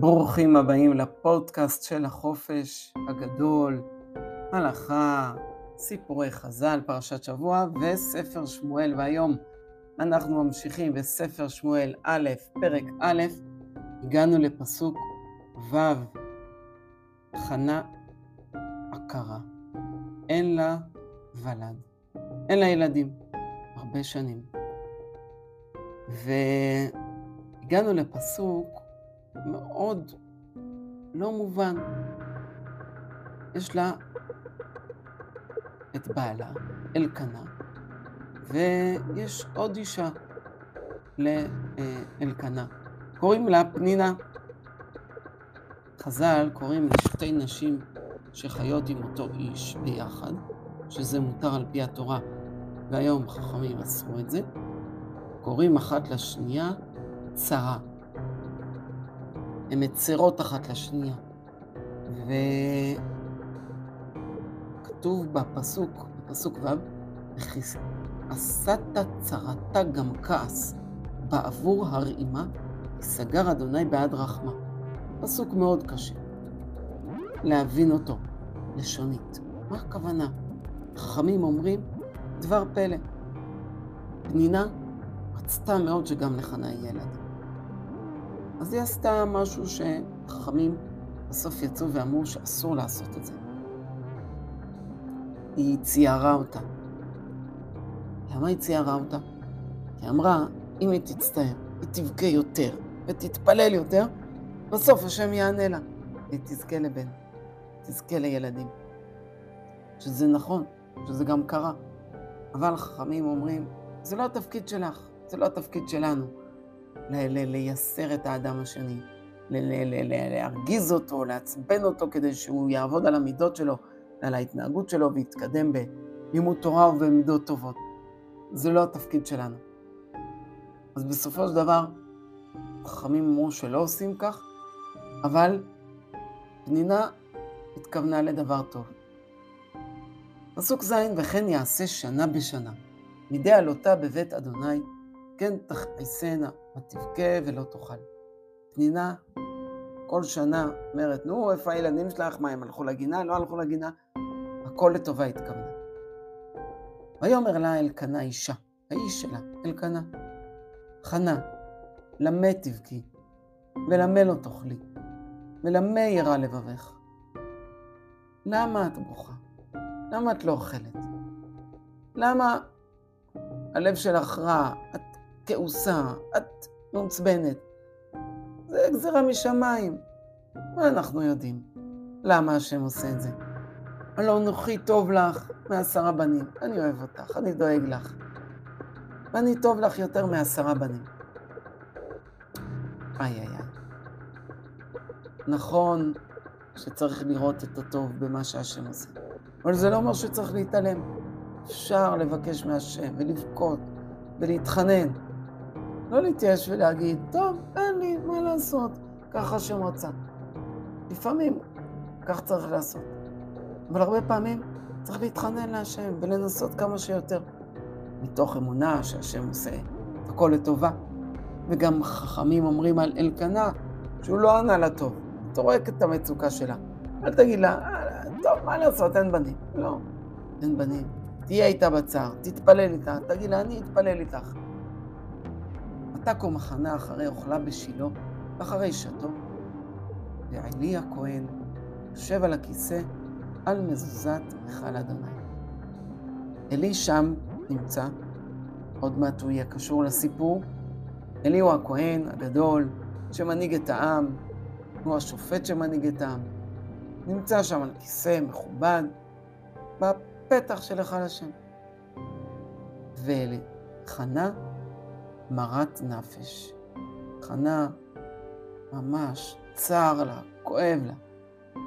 ברוכים הבאים לפודקאסט של החופש הגדול, הלכה, סיפורי חז"ל, פרשת שבוע וספר שמואל. והיום אנחנו ממשיכים בספר שמואל א', פרק א', הגענו לפסוק ו', חנה עקרה, אין לה ולד, אין לה ילדים, הרבה שנים. והגענו לפסוק מאוד לא מובן. יש לה את בעלה, אלקנה, ויש עוד אישה לאלקנה. קוראים לה פנינה. חז"ל קוראים לשתי נשים שחיות עם אותו איש ביחד, שזה מותר על פי התורה, והיום חכמים אסרו את זה. קוראים אחת לשנייה צרה. הן מצרות אחת לשנייה. וכתוב בפסוק, בפסוק ו', עשת צרתה גם כעס בעבור הרעימה, סגר אדוני בעד רחמה. פסוק מאוד קשה. להבין אותו לשונית. מה הכוונה? חכמים אומרים, דבר פלא. פנינה רצתה מאוד שגם לחנה יהיה ילד. אז היא עשתה משהו שחכמים בסוף יצאו ואמרו שאסור לעשות את זה. היא ציירה אותה. למה היא ציירה אותה? היא אמרה, אם היא תצטער, היא תבכה יותר ותתפלל יותר, בסוף השם יענה לה. היא תזכה לבן, תזכה לילדים. שזה נכון, שזה גם קרה. אבל חכמים אומרים, זה לא התפקיד שלך, זה לא התפקיד שלנו. לייסר את האדם השני, להרגיז אותו, לעצבן אותו כדי שהוא יעבוד על המידות שלו, על ההתנהגות שלו ויתקדם בלימוד תורה ובמידות טובות. זה לא התפקיד שלנו. אז בסופו של דבר, חכמים אמרו שלא עושים כך, אבל פנינה התכוונה לדבר טוב. פסוק ז' וכן יעשה שנה בשנה, מדי עלותה בבית אדוני, כן תכעסנה ותבכה ולא תאכל. פנינה כל שנה אומרת, נו, איפה הילדים שלך? מה, הם הלכו לגינה? לא הלכו לגינה? הכל לטובה התכוונה. ויאמר לה אלקנה אישה, האיש שלה, אלקנה, חנה, למה תבכי, ולמה לא תאכלי, ולמה ירא לבבך? למה את בוכה? למה את לא אוכלת? למה הלב שלך רע? את כעוסה, את מעוצבנת. זה גזירה משמיים. מה אנחנו יודעים? למה השם עושה את זה? הלא נוחי טוב לך מעשרה בנים. אני אוהב אותך, אני דואג לך. ואני טוב לך יותר מעשרה בנים. איי איי איי. נכון שצריך לראות את הטוב במה שהשם עושה, אבל זה לא אומר שצריך להתעלם. אפשר לבקש מהשם ולבכות ולהתחנן. לא להתייאש ולהגיד, טוב, אין לי מה לעשות, ככה השם רצה. לפעמים כך צריך לעשות. אבל הרבה פעמים צריך להתחנן להשם ולנסות כמה שיותר. מתוך אמונה שהשם עושה את הכל לטובה. וגם חכמים אומרים על אלקנה שהוא לא ענה לה טוב. אתה רואה את המצוקה שלה. אל תגיד לה, אה, טוב, מה לעשות, אין בנים. לא, אין בנים. תהיה איתה בצער, תתפלל איתה, תגיד לה, אני אתפלל איתך. ותקום מחנה אחרי אוכלה בשילה, ואחרי שתו, ועלי הכהן יושב על הכיסא על מזוזת היכל אדוני. עלי שם נמצא, עוד מעט הוא יהיה קשור לסיפור. עלי הוא הכהן הגדול שמנהיג את העם, הוא השופט שמנהיג את העם. נמצא שם על כיסא מכובד, בפתח של היכל השם. ולחנה מרת נפש. חנה ממש צר לה, כואב לה.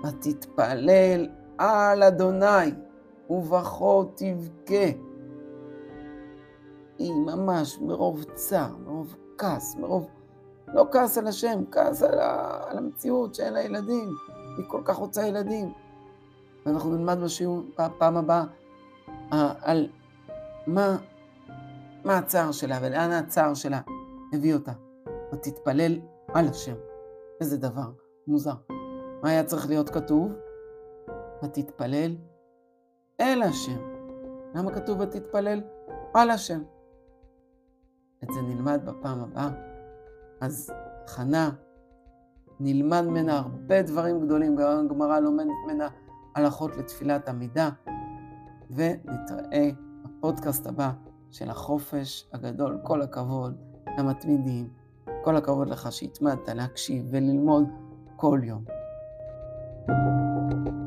ותתפלל על אדוני, ובכו תבכה. היא ממש מרוב צער, מרוב כעס, מרוב... לא כעס על השם, כעס על, ה... על המציאות שאין לה ילדים. היא כל כך רוצה ילדים. ואנחנו נלמד בשיעור בפעם הבאה על מה מה הצער שלה ולאן הצער שלה הביא אותה. ותתפלל על השם. איזה דבר מוזר. מה היה צריך להיות כתוב? ותתפלל אל השם. למה כתוב ותתפלל על השם? את זה נלמד בפעם הבאה. אז חנה, נלמד ממנה הרבה דברים גדולים, גם הגמרא לומדת ממנה הלכות לתפילת עמידה, ונתראה בפודקאסט הבא של החופש הגדול. כל הכבוד למתמידים, כל הכבוד לך שהתמדת להקשיב וללמוד כל יום. thank you